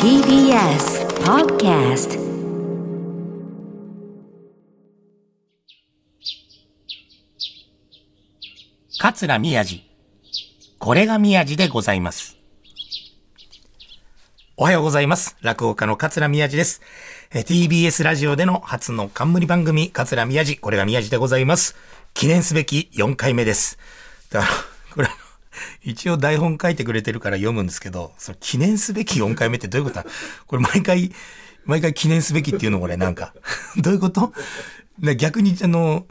TBS Podcast 桂宮治。これが宮治でございます。おはようございます。落語家の桂宮治です。TBS ラジオでの初の冠番組、桂宮治、これが宮治でございます。記念すべき4回目です。だから、これ、一応台本書いてくれてるから読むんですけど、その記念すべき4回目ってどういうことだ？これ毎回、毎回記念すべきっていうのこれなんか、どういうこと？逆にあの、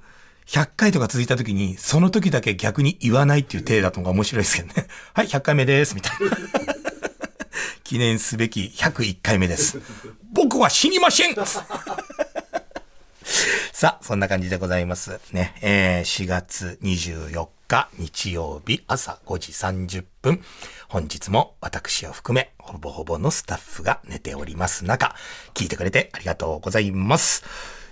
100回とか続いた時に、その時だけ逆に言わないっていう体だとか面白いですけどね。はい、100回目です、みたいな。記念すべき101回目です。僕は死にませんさあ、そんな感じでございます。ね、えー、4月24日日曜日朝5時30分。本日も私を含め、ほぼほぼのスタッフが寝ております中、聞いてくれてありがとうございます。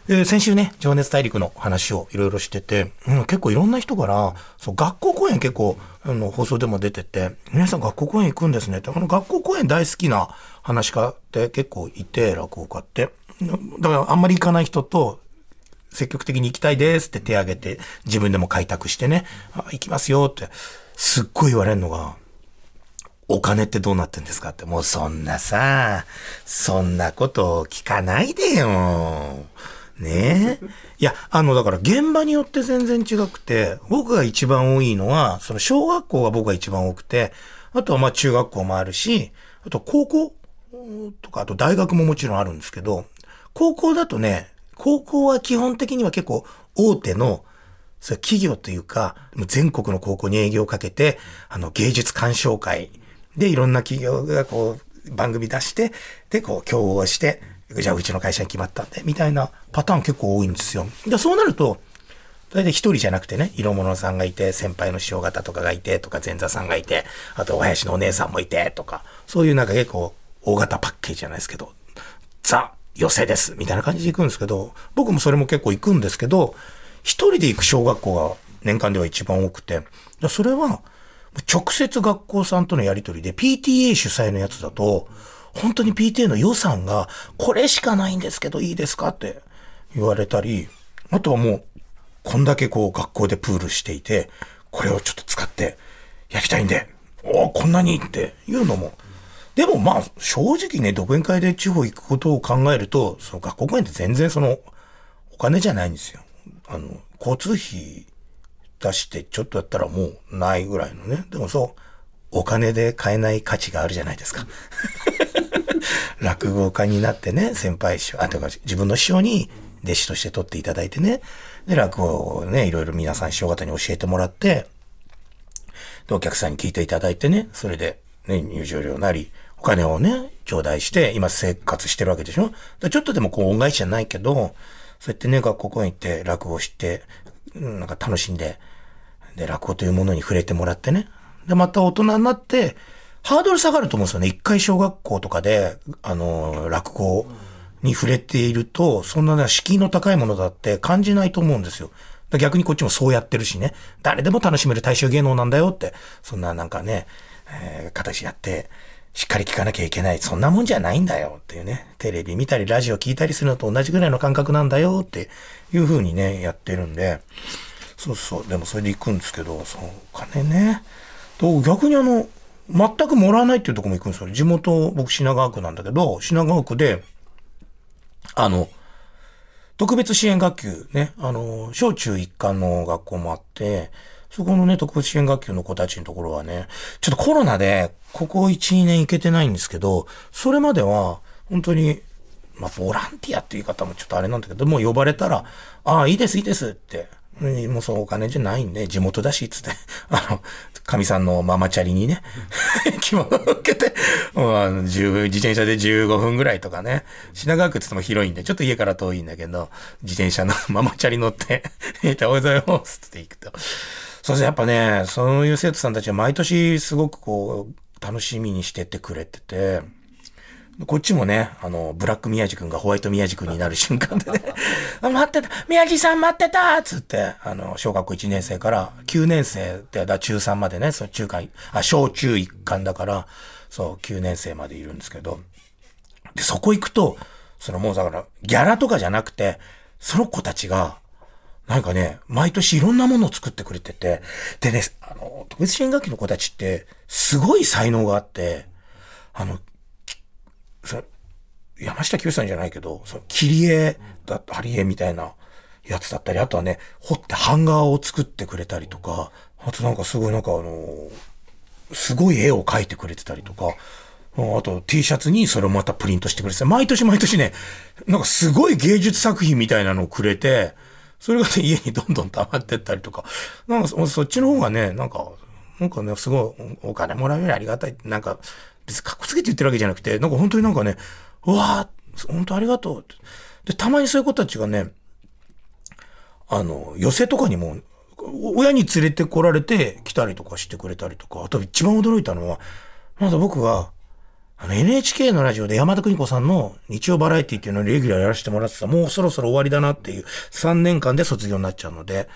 えー先週ね、情熱大陸の話をいろいろしてて、うん、結構いろんな人から、そう、学校公演結構、あの、放送でも出てて、皆さん学校公演行くんですねって、この学校公演大好きな話し家って結構いて、落語家って。だからあんまり行かない人と、積極的に行きたいですって手挙げて、自分でも開拓してね、あ行きますよって、すっごい言われるのが、お金ってどうなってんですかって、もうそんなさ、そんなこと聞かないでよ。ねえ。いや、あの、だから現場によって全然違くて、僕が一番多いのは、その小学校が僕が一番多くて、あとはまあ中学校もあるし、あと高校とか、あと大学ももちろんあるんですけど、高校だとね、高校は基本的には結構大手の、そ企業というか、全国の高校に営業をかけて、あの、芸術鑑賞会でいろんな企業がこう、番組出して、で、こう、競合して、じゃあうちの会社に決まったんで、みたいなパターン結構多いんですよ。で、そうなると、大体一人じゃなくてね、色物さんがいて、先輩の師匠方とかがいて、とか前座さんがいて、あとお囃子のお姉さんもいて、とか、そういうなんか結構大型パッケージじゃないですけど、ザ、寄せです、みたいな感じで行くんですけど、僕もそれも結構行くんですけど、一人で行く小学校が年間では一番多くて、それは、直接学校さんとのやりとりで、PTA 主催のやつだと、本当に PTA の予算が、これしかないんですけどいいですかって言われたり、あとはもう、こんだけこう学校でプールしていて、これをちょっと使ってやりたいんで、おおこんなにっていうのも。でもまあ、正直ね、独演会で地方行くことを考えると、その学校公演って全然その、お金じゃないんですよ。あの、交通費出してちょっとやったらもうないぐらいのね。でもそう、お金で買えない価値があるじゃないですか。落語家になってね、先輩師匠、あ、とか自分の師匠に弟子として取っていただいてね、で、落語をね、いろいろ皆さん師匠方に教えてもらって、で、お客さんに聞いていただいてね、それで、ね、入場料なり、お金をね、頂戴して、今生活してるわけでしょ？ちょっとでもこう恩返しじゃないけど、そうやってね、学校公演行って落語して、なんか楽しんで、で、落語というものに触れてもらってね。で、また大人になって、ハードル下がると思うんですよね。一回小学校とかで、あの、落語に触れていると、そんなね、敷居の高いものだって感じないと思うんですよ。逆にこっちもそうやってるしね。誰でも楽しめる大衆芸能なんだよって。そんななんかね、えー形やって、しっかり聞かなきゃいけない。そんなもんじゃないんだよっていうね。テレビ見たりラジオ聞いたりするのと同じぐらいの感覚なんだよっていう風にね、やってるんで。そうそう。でもそれで行くんですけど、そう、お金ね。と逆にあの、全くもらわないっていうとこも行くんですよ。地元、僕品川区なんだけど、品川区で、あの、特別支援学級ね、あの、小中一貫の学校もあって、そこのね、特別支援学級の子たちのところはね、ちょっとコロナで、ここ1、2年行けてないんですけど、それまでは、本当に、まあ、ボランティアっていう言い方もちょっとあれなんだけど、もう呼ばれたら、ああ、いいです、いいですって。もうそうお金じゃないんで、地元だし、つって。あの、神さんのママチャリにね、着物を受けて、もうあの10自転車で15分ぐらいとかね。品川区って言っても広いんで、ちょっと家から遠いんだけど、自転車のママチャリ乗って、おはようございますって行くと。そうですね、やっぱね、そういう生徒さんたちは毎年すごくこう、楽しみにしてってくれてて、こっちもね、あの、ブラック宮治君がホワイト宮治君になる瞬間でね、あ 待ってた宮治さん待ってたつって、あの、小学校1年生から9年生って、だ中3までね、その中間、あ、小中一貫だから、そう、9年生までいるんですけど、で、そこ行くと、そのもうだから、ギャラとかじゃなくて、その子たちが、なんかね、毎年いろんなものを作ってくれてて、でね、あの、特別支援学級の子たちって、すごい才能があって、あの、山下清さんじゃないけど、その切り絵だ、貼り絵みたいなやつだったり、あとはね、彫ってハンガーを作ってくれたりとか、あとなんかすごいなんかあの、すごい絵を描いてくれてたりとか、あと T シャツにそれをまたプリントしてくれて毎年毎年ね、なんかすごい芸術作品みたいなのをくれて、それがね、家にどんどん溜まってったりとか、なんかそっちの方がね、なんか、なんかね、すごいお金もらうよりありがたい。なんか、別にかっこつけて言ってるわけじゃなくて、なんか本当になんかね、うわぁ、本当ありがとう。で、たまにそういう子たちがね、あの、寄せとかにも、親に連れてこられて来たりとかしてくれたりとか、あと一番驚いたのは、まだ僕が、あの NHK のラジオで山田邦子さんの日曜バラエティっていうのをレギュラーやらせてもらってた、もうそろそろ終わりだなっていう3年間で卒業になっちゃうので、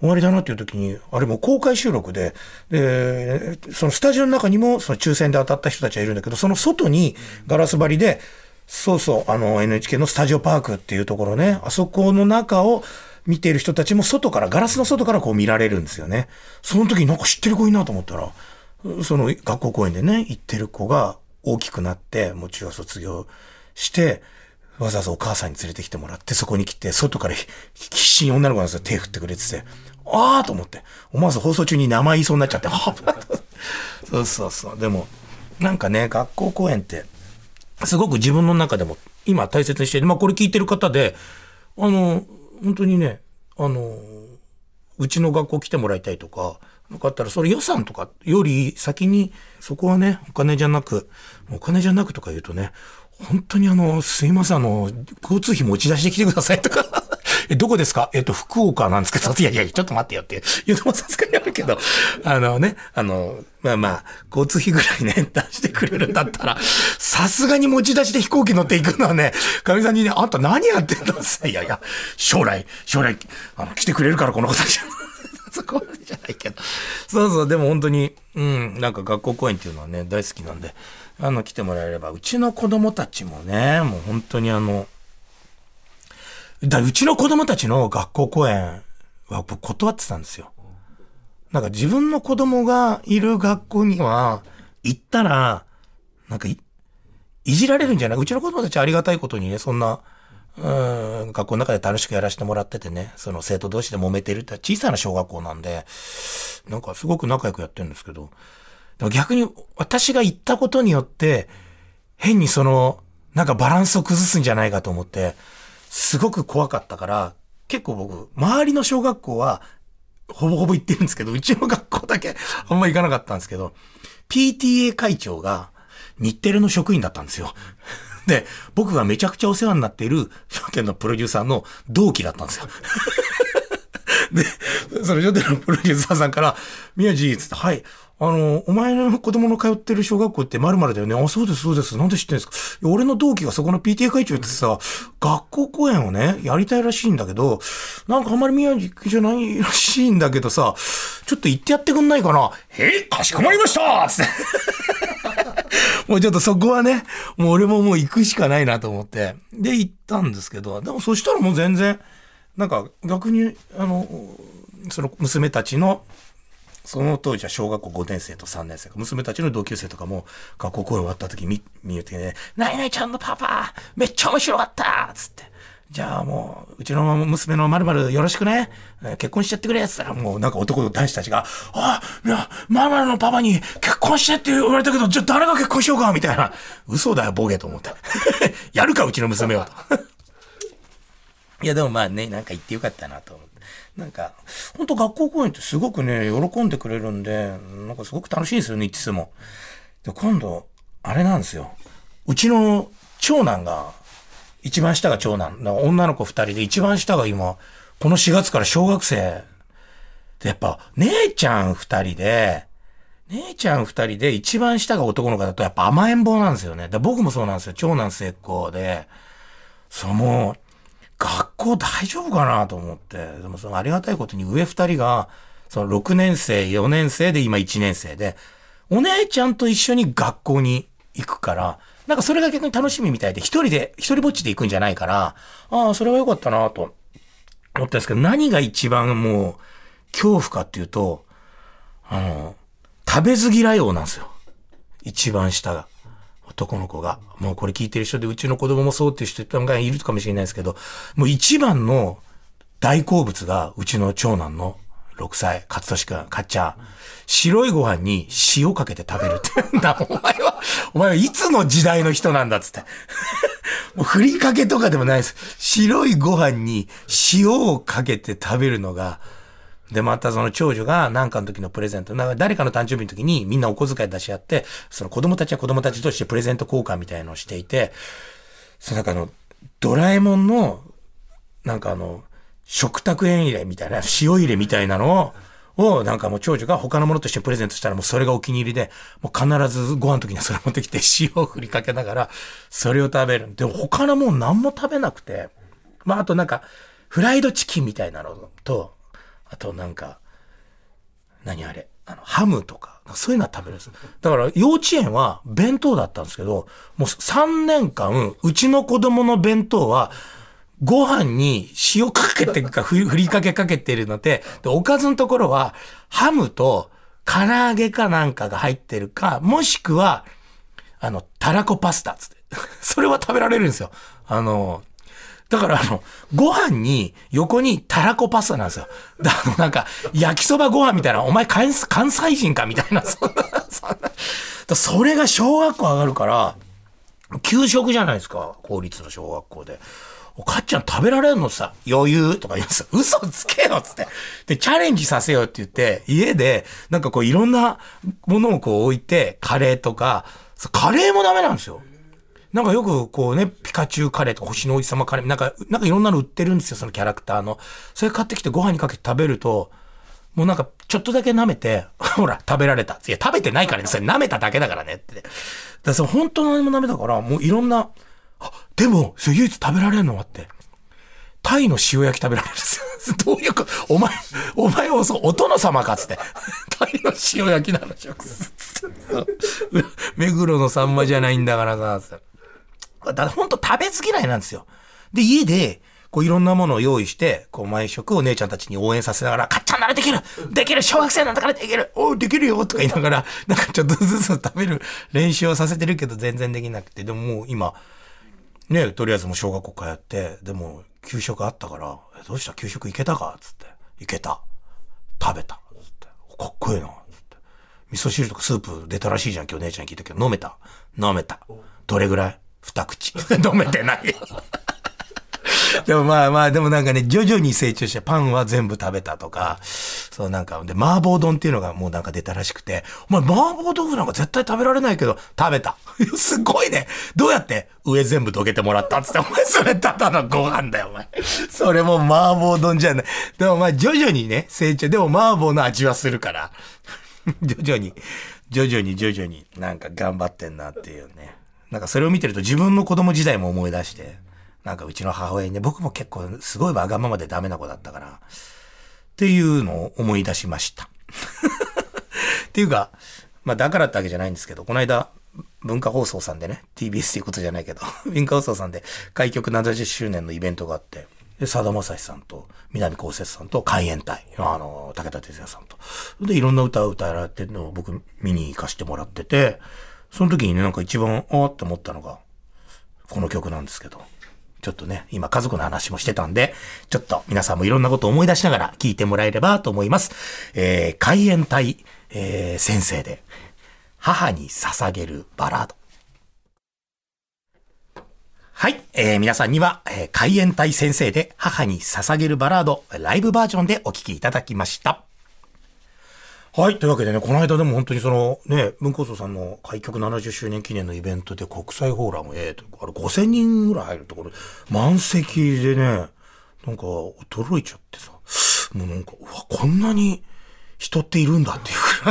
終わりだなっていう時に、あれも公開収録で、で、そのスタジオの中にもその抽選で当たった人たちはいるんだけど、その外にガラス張りで、そうそう、あの NHK のスタジオパークっていうところね、あそこの中を見ている人たちも外から、ガラスの外からこう見られるんですよね。その時になんか知ってる子いいなと思ったら、その学校公演でね、行ってる子が、大きくなって、もう中学卒業して、わざわざお母さんに連れてきてもらって、そこに来て、外から必死に女の子が手振ってくれてて、ああと思って、思わず放送中に名前言いそうになっちゃって、そうそうそう。でも、なんかね、学校公演って、すごく自分の中でも今大切にしてまあこれ聞いてる方で、あの、本当にね、あの、うちの学校来てもらいたいとか、なかったら、それ予算とかより先に、そこはね、お金じゃなく、お金じゃなくとか言うとね、本当にあの、すいません、あの、交通費持ち出してきてくださいとか。え、どこですか？えっと、福岡なんですけど、いやいや、ちょっと待ってよって。言うのもさすがにあるけど、あのね、あの、まあまあ、交通費ぐらいね、出してくれるんだったら、さすがに持ち出して飛行機乗っていくのはね、かみさんにね、あんた何やってんのいやいや、将来、将来、あの、来てくれるから、この子たち。そこまでじゃないけど。そうそう、でも本当に、うん、なんか学校公演っていうのはね、大好きなんで、あの、来てもらえれば、うちの子供たちもね、もう本当にあの、だうちの子供たちの学校公演は僕断ってたんですよ。なんか自分の子供がいる学校には行ったら、なんかい、いじられるんじゃない？うちの子供たちありがたいことにね、そんな、うん、学校の中で楽しくやらせてもらっててね、その生徒同士で揉めてるって小さな小学校なんで、なんかすごく仲良くやってるんですけど、逆に私が行ったことによって、変にその、なんかバランスを崩すんじゃないかと思って、すごく怖かったから、結構僕、周りの小学校は、ほぼほぼ行ってるんですけど、うちの学校だけあんま行かなかったんですけど、PTA 会長が日テレの職員だったんですよ。で、僕がめちゃくちゃお世話になっている商店のプロデューサーの同期だったんですよ。で、その商店のプロデューサーさんから、宮地、つって、はい、あの、お前の子供の通ってる小学校って〇〇だよね。あ、そうです、そうです。なんで知ってんですか？俺の同期がそこの PTA 会長ってさ、学校公演をね、やりたいらしいんだけど、なんかあんまり宮城じゃないらしいんだけどさ、ちょっと行ってやってくんないかな？へい、かしこまりましたつって。もうちょっとそこはね、もう俺ももう行くしかないなと思って。で、行ったんですけど、でもそしたらもう全然、なんか逆に、あの、その娘たちの、その当時は小学校5年生と3年生娘たちの同級生とかも学校公演終わった時見、見えてね、なイなイちゃんのパパめっちゃ面白かったつって。じゃあもう、うちの娘のまるまるよろしくね。結婚しちゃってくれつったら、もうなんか男の男子たちが、あ、いや、まるまるのパパに結婚してって言われたけど、じゃあ誰が結婚しようか？みたいな。嘘だよ、ボケと思って。やるか、うちの娘は。いや、でもまあね、なんか言ってよかったなと思って。なんか、ほんと学校公演ってすごくね、喜んでくれるんで、なんかすごく楽しいんですよね、いつも。で、今度、あれなんですよ。うちの長男が、一番下が長男。女の子二人で、一番下が今、この4月から小学生。で、やっぱ、姉ちゃん二人で、姉ちゃん二人で一番下が男の子だとやっぱ甘えん坊なんですよね。で僕もそうなんですよ。長男末っ子で、そうもう、学校大丈夫かなと思って。でもそのありがたいことに上二人が、その6年生、4年生で今1年生で、お姉ちゃんと一緒に学校に行くから、なんかそれが逆に楽しみみたいで、一人で、一人ぼっちで行くんじゃないから、ああ、それは良かったなと思ったんですけど、何が一番もう、恐怖かっていうと、あの、食べず嫌い王なんですよ。一番下が。男の子が。もうこれ聞いてる人で、うちの子供もそうっていう人がいるかもしれないですけど、もう一番の大好物が、うちの長男の6歳、勝利くん、かっちゃん。白いご飯に塩かけて食べるって言うんだ。お前は、お前はいつの時代の人なんだっつって。もうふりかけとかでもないです。白いご飯に塩をかけて食べるのが、で、またその長女が何かの時のプレゼント、なんか誰かの誕生日の時にみんなお小遣い出し合って、その子供たちは子供たちとしてプレゼント交換みたいのをしていて、そのなんかあの、ドラえもんの、なんかあの、食卓園入れみたいな、塩入れみたいなのを、を、なんかもう長女が他のものとしてプレゼントしたらもうそれがお気に入りで、もう必ずご飯の時にはそれ持ってきて 塩を振りかけながら、それを食べる。で他のもん何も食べなくて、まああとなんか、フライドチキンみたいなのと、あとなんか、何あれ、あの、ハムとか、そういうのは食べるんです。だから幼稚園は弁当だったんですけど、もう3年間、うちの子供の弁当は、ご飯に塩かけてか、ふりかけかけてるので、で、おかずのところは、ハムと唐揚げかなんかが入ってるか、もしくは、あの、たらこパスタつって。それは食べられるんですよ。あの、だからあの、ご飯に横にたらこパスタなんですよ。あの、なんか、焼きそばご飯みたいな、お前関西人かみたいな、そんな、そんな。それが小学校上がるから、給食じゃないですか、公立の小学校で。おかっちゃん食べられるのさ、余裕とか言うんですよ。嘘つけよっつって。で、チャレンジさせようって言って、家で、なんかこういろんなものをこう置いて、カレーとか、カレーもダメなんですよ。なんかよくこうね、ピカチュウカレーとか星の王子様カレー、なんか、なんかいろんなの売ってるんですよ、そのキャラクターの。それ買ってきてご飯にかけて食べると、もうなんかちょっとだけ舐めて、ほら、食べられた。いや、食べてないからね、それ舐めただけだからねって。だからその本当の何もダメだから、もういろんな、あ、でも、それ唯一食べられるのはって。タイの塩焼き食べられるんですよ。どういうこと？お前、お前はそう、お殿様かっつって。タイの塩焼きなの、食す。目黒のサンマじゃないんだからさ。だから本当食べず嫌いなんですよ。で、家で、こういろんなものを用意して、こう毎食お姉ちゃんたちに応援させながら、かっちゃんならできるできる小学生なんだからできるおうできるよとか言いながら、なんかちょっとずつ食べる練習をさせてるけど全然できなくて、でももう今、ね、とりあえずもう小学校通って、でも給食あったから、えどうした？給食行けたか？つって。行けた。食べた。つって。かっこいいな。つって。味噌汁とかスープ出たらしいじゃん、今日姉ちゃんに聞いたけど、飲めた。飲めた。どれぐらい？二口。飲めてない。でもまあまあ、でもなんかね、徐々に成長して、パンは全部食べたとか、そうなんか、で、麻婆丼っていうのがもうなんか出たらしくて、お前麻婆豆腐なんか絶対食べられないけど、食べた。すごいね。どうやって？上全部どけてもらったっつって、お前それただのご飯だよ、お前。それも麻婆丼じゃない。でもまあ徐々にね、成長、でも麻婆の味はするから、徐々に、徐々に徐々になんか頑張ってんなっていうね。なんかそれを見てると自分の子供時代も思い出して、なんかうちの母親にね、僕も結構すごいわがままでダメな子だったから、っていうのを思い出しました。っていうか、まあだからってわけじゃないんですけど、この間、文化放送さんでね、TBS っていうことじゃないけど、文化放送さんで開局70周年のイベントがあって、で、さだまさしさんと、南こうせつさんと、海援隊、あの、武田鉄矢さんと。で、いろんな歌を歌われてるのを僕見に行かせてもらってて、その時にね、なんか一番、あーって思ったのが、この曲なんですけど。ちょっとね、今家族の話もしてたんで、ちょっと皆さんもいろんなことを思い出しながら聞いてもらえればと思います。えー、海援隊、えー、先生で、母に捧げるバラード。はい。えー皆さんには、えー海援隊先生で母に捧げるバラード、ライブバージョンでお聴きいただきました。はい。というわけでね、この間でも本当にそのね、文庫層さんの開局70周年記念のイベントで国際フォーラム A とあれ5000人ぐらい入るところ、満席でね、なんか驚いちゃってさ、もうなんか、うわ、こんなに人っているんだっていうく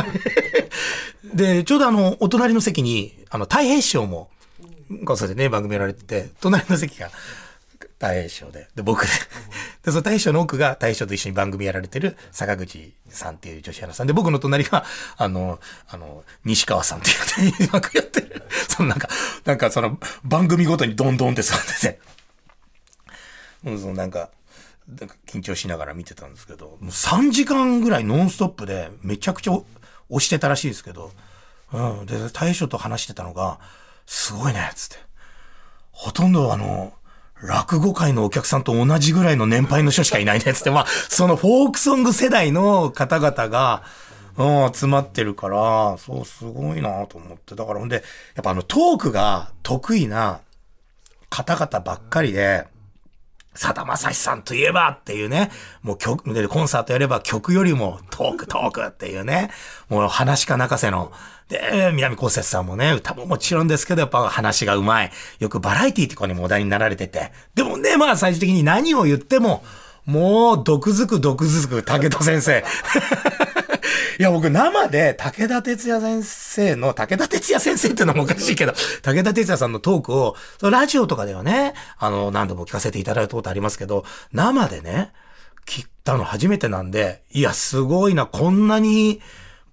らい。で、ちょうどあの、お隣の席に、あの、太平師匠も、こそでね、番組やられてて、隣の席が、大栄翔で。で、僕で。で、その大将の奥が大将と一緒に番組やられてる坂口さんっていう女子アナさんで、僕の隣が、あの、あの、西川さんっていうね、枠やってる。そのなんか、なんかその番組ごとにどんどんって座ってて。もうそのなんか、なんか緊張しながら見てたんですけど、もう3時間ぐらいノンストップでめちゃくちゃ押してたらしいですけど、うん。で、大将と話してたのが、すごいね、つって。ほとんどあの、落語界のお客さんと同じぐらいの年配の人しかいないね、つって。まあ、そのフォークソング世代の方々が、うん、集まってるから、そう、すごいなと思って。だからほんで、やっぱあのトークが得意な方々ばっかりで、さだまさしさんといえばっていうね、もう曲、コンサートやれば曲よりもトークトークっていうね、もう話か泣かせの。で、南こうせつさんもね、歌ももちろんですけど、やっぱ話がうまい。よくバラエティーとかにもお題になられてて。でもね、まあ最終的に何を言っても、もう、毒づく毒づく武田先生。いや、僕生で武田鉄矢先生の、武田鉄矢先生ってのもおかしいけど、武田鉄矢さんのトークを、ラジオとかではね、あの、何度も聞かせていただいたことありますけど、生でね、聞いたの初めてなんで、いや、すごいな、こんなに、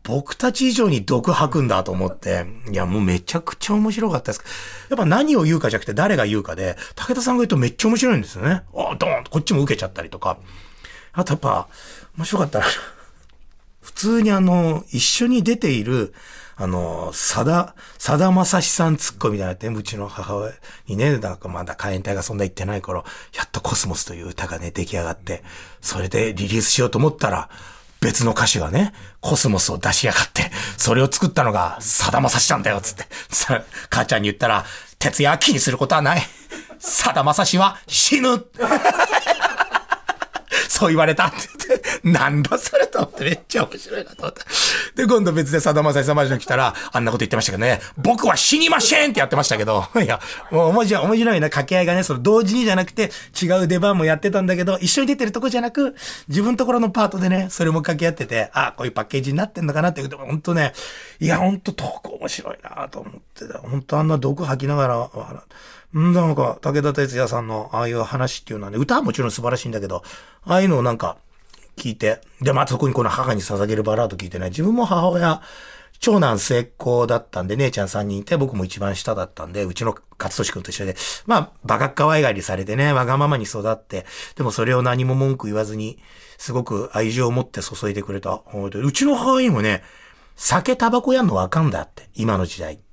僕たち以上に毒吐くんだと思って、いや、もうめちゃくちゃ面白かったです。やっぱ何を言うかじゃなくて誰が言うかで、武田さんが言うとめっちゃ面白いんですよね。あ、ドーンとこっちも受けちゃったりとか。あとやっぱ、面白かったな。普通にあの、一緒に出ている、あの、さだ、さだまさしさんツッコミみたいなって、うちの母親にね、なんかまだ海援隊がそんな言ってない頃、やっとコスモスという歌がね、出来上がって、それでリリースしようと思ったら、別の歌手がね、コスモスを出しやがって、それを作ったのが、さだまさしなんだよ、つって。さ、母ちゃんに言ったら、徹夜気にすることはない。さだまさしは死ぬそう言われたって言って、なんだそれと思ってめっちゃ面白いなと思った。で、今度別でさだまさしさまじ来たら、あんなこと言ってましたけどね、僕は死にませんってやってましたけど、いや、もう面白い、面白いな掛け合いがね、その同時にじゃなくて、違う出番もやってたんだけど、一緒に出てるとこじゃなく、自分ところのパートでね、それも掛け合ってて、あ、こういうパッケージになってんのかなって言うと、本当ね、いや、本当トーク面白いなと思ってた。本当あんな毒吐きながら、なんか、武田鉄矢さんのああいう話っていうのはね、歌はもちろん素晴らしいんだけど、ああいうのをなんか、聞いて、で、まあ、そこにこの母に捧げるバラード聞いてね、自分も母親、長男末っ子だったんで、姉ちゃん3人いて、僕も一番下だったんで、うちの勝利君と一緒で、まあ、バカ可愛がりされてね、わがままに育って、でもそれを何も文句言わずに、すごく愛情を持って注いでくれた。うちの母親もね、酒タバコやんのわかんだって、今の時代。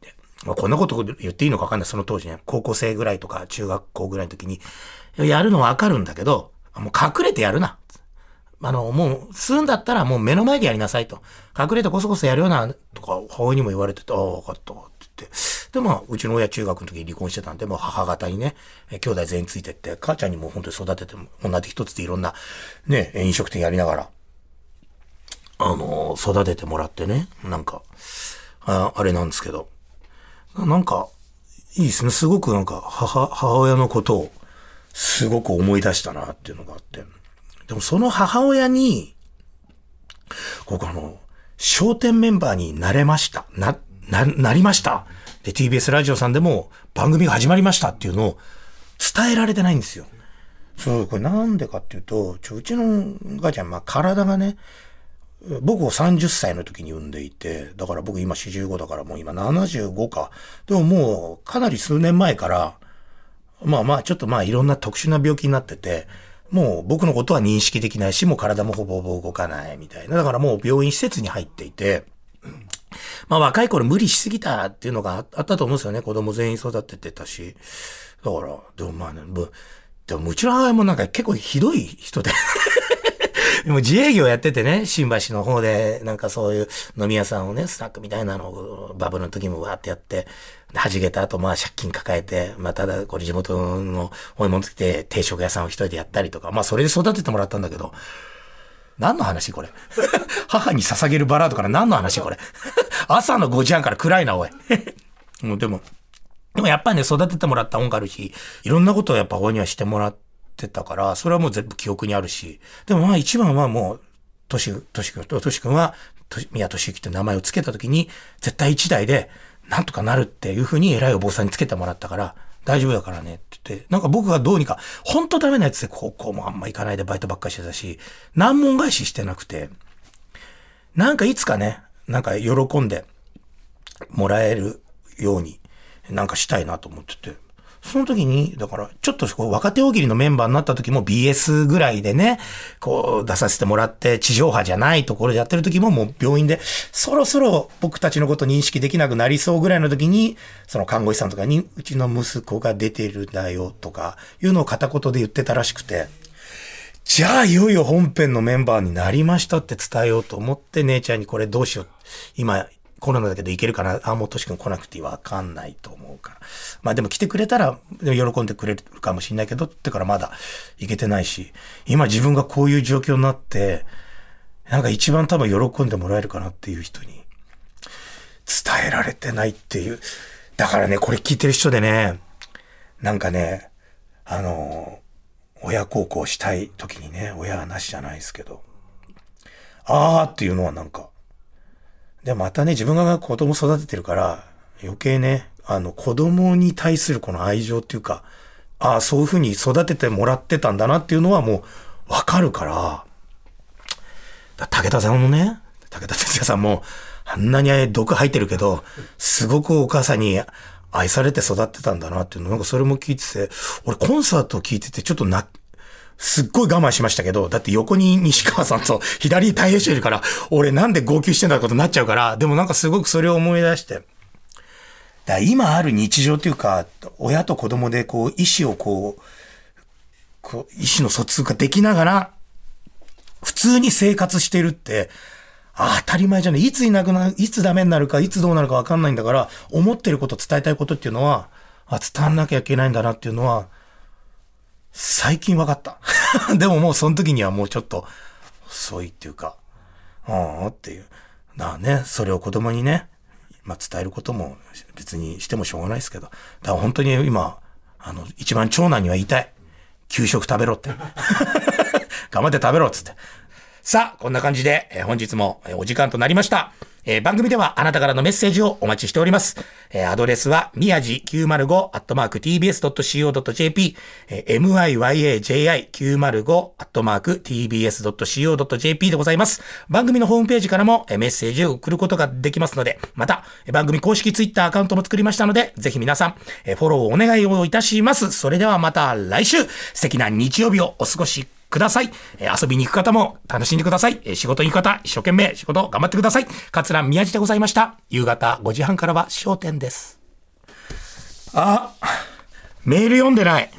まあ、こんなこと言っていいのかわかんない。その当時ね、高校生ぐらいとか中学校ぐらいの時に、やるのわかるんだけど、もう隠れてやるな。あの、もう、吸うんだったらもう目の前でやりなさいと。隠れてこそこそやるような、とか、母親にも言われてて、ああ、わかった、って言って。で、まあ、うちの親中学の時に離婚してたんで、もう母方にね、兄弟全員ついてって、母ちゃんにも本当に育てても、同じ一つでいろんな、ね、飲食店やりながら、あの、育ててもらってね、なんか、ああれなんですけど、なんか、いいですね。すごくなんか、母、母親のことを、すごく思い出したなっていうのがあって。でもその母親に、僕あの、商店メンバーになれました。な、な、なりました。で、TBS ラジオさんでも番組が始まりましたっていうのを伝えられてないんですよ。そう、これなんでかっていうと、ちょ、うちの母ちゃん、まあ体がね、僕を30歳の時に産んでいて、だから僕今45だからもう今75か。でももうかなり数年前から、まあまあちょっとまあいろんな特殊な病気になってて、もう僕のことは認識できないし、もう体もほぼほぼ動かないみたいな。だからもう病院施設に入っていて、まあ若い頃無理しすぎたっていうのがあったと思うんですよね。子供全員育ててたし。だから、でもまあね、でもうちの母親もなんか結構ひどい人で でも自営業やっててね、新橋の方で、なんかそういう飲み屋さんをね、スナックみたいなのをバブルの時もわーってやって、弾けた後、まあ借金抱えて、まあただ、これ地元の方に戻ってきて、定食屋さんを一人でやったりとか、まあそれで育ててもらったんだけど、何の話これ？母に捧げるバラードから何の話これ？朝の5時半から暗いな、おい。もうでも、でもやっぱりね、育ててもらった恩があるし、いろんなことをやっぱ親にはしてもらってってたから、それはもう全部記憶にあるし、でもまあ一番はもう、とし、とし君と、とし君は、宮俊之って名前を付けた時に、絶対一代で、なんとかなるっていうふうに偉いお坊さんにつけてもらったから、大丈夫だからねって言って、なんか僕がどうにか、ほんとダメなやつで高校もあんま行かないでバイトばっかりしてたし、難問返ししてなくて、なんかいつかね、なんか喜んでもらえるように、なんかしたいなと思ってて。その時に、だから、ちょっとこう若手大喜利のメンバーになった時も BS ぐらいでね、こう出させてもらって地上波じゃないところでやってる時ももう病院で、そろそろ僕たちのこと認識できなくなりそうぐらいの時に、その看護師さんとかに、うちの息子が出てるんだよとか、いうのを片言で言ってたらしくて、じゃあいよいよ本編のメンバーになりましたって伝えようと思って姉ちゃんにこれどうしよう。今コロナだけどいけるかな？あ、もうとしくん来なくていいわかんないと思うから。まあでも来てくれたら喜んでくれるかもしれないけどってからまだいけてないし、今自分がこういう状況になって、なんか一番多分喜んでもらえるかなっていう人に伝えられてないっていう。だからね、これ聞いてる人でね、なんかね、あの、親孝行したい時にね、親はなしじゃないですけど、あーっていうのはなんか、で、またね、自分が子供育ててるから、余計ね、あの、子供に対するこの愛情っていうか、ああ、そういう風に育ててもらってたんだなっていうのはもう、わかるから、だ武田さんもね、武田哲也さんも、あんなに毒吐いてるけど、すごくお母さんに愛されて育ってたんだなっていうの、なんかそれも聞いてて、俺コンサート聞いててちょっとな、すっごい我慢しましたけど、だって横に西川さんと左に太平氏いるから、俺なんで号泣してんだことになっちゃうから、でもなんかすごくそれを思い出して。だ今ある日常というか、親と子供でこう、意思をこう、こう意思の疎通ができながら、普通に生活してるって、当たり前じゃない。いついなくなる、いつダメになるか、いつどうなるかわかんないんだから、思ってること、伝えたいことっていうのは、あ、伝わんなきゃいけないんだなっていうのは、最近分かった。でももうその時にはもうちょっと遅いっていうか、うんっていう。だね、それを子供にね、まあ伝えることも別にしてもしょうがないですけど。だから本当に今、あの、一番長男には言いたい。給食食べろって。頑張って食べろっつって。さあ、こんな感じで、え、本日も、お時間となりました。えー、番組ではあなたからのメッセージをお待ちしております。えー、アドレスは、みやじ 905-tbs.co.jp、えー、myaji905-tbs.co.jp でございます。番組のホームページからも、えー、メッセージを送ることができますので、また、番組公式ツイッターアカウントも作りましたので、ぜひ皆さん、えー、フォローをお願いをいたします。それではまた来週、素敵な日曜日をお過ごしください。くださいえ、遊びに行く方も楽しんでください。え、仕事に行く方、一生懸命仕事頑張ってください。桂宮治でございました。夕方5時半からは商店です。あ、メール読んでない。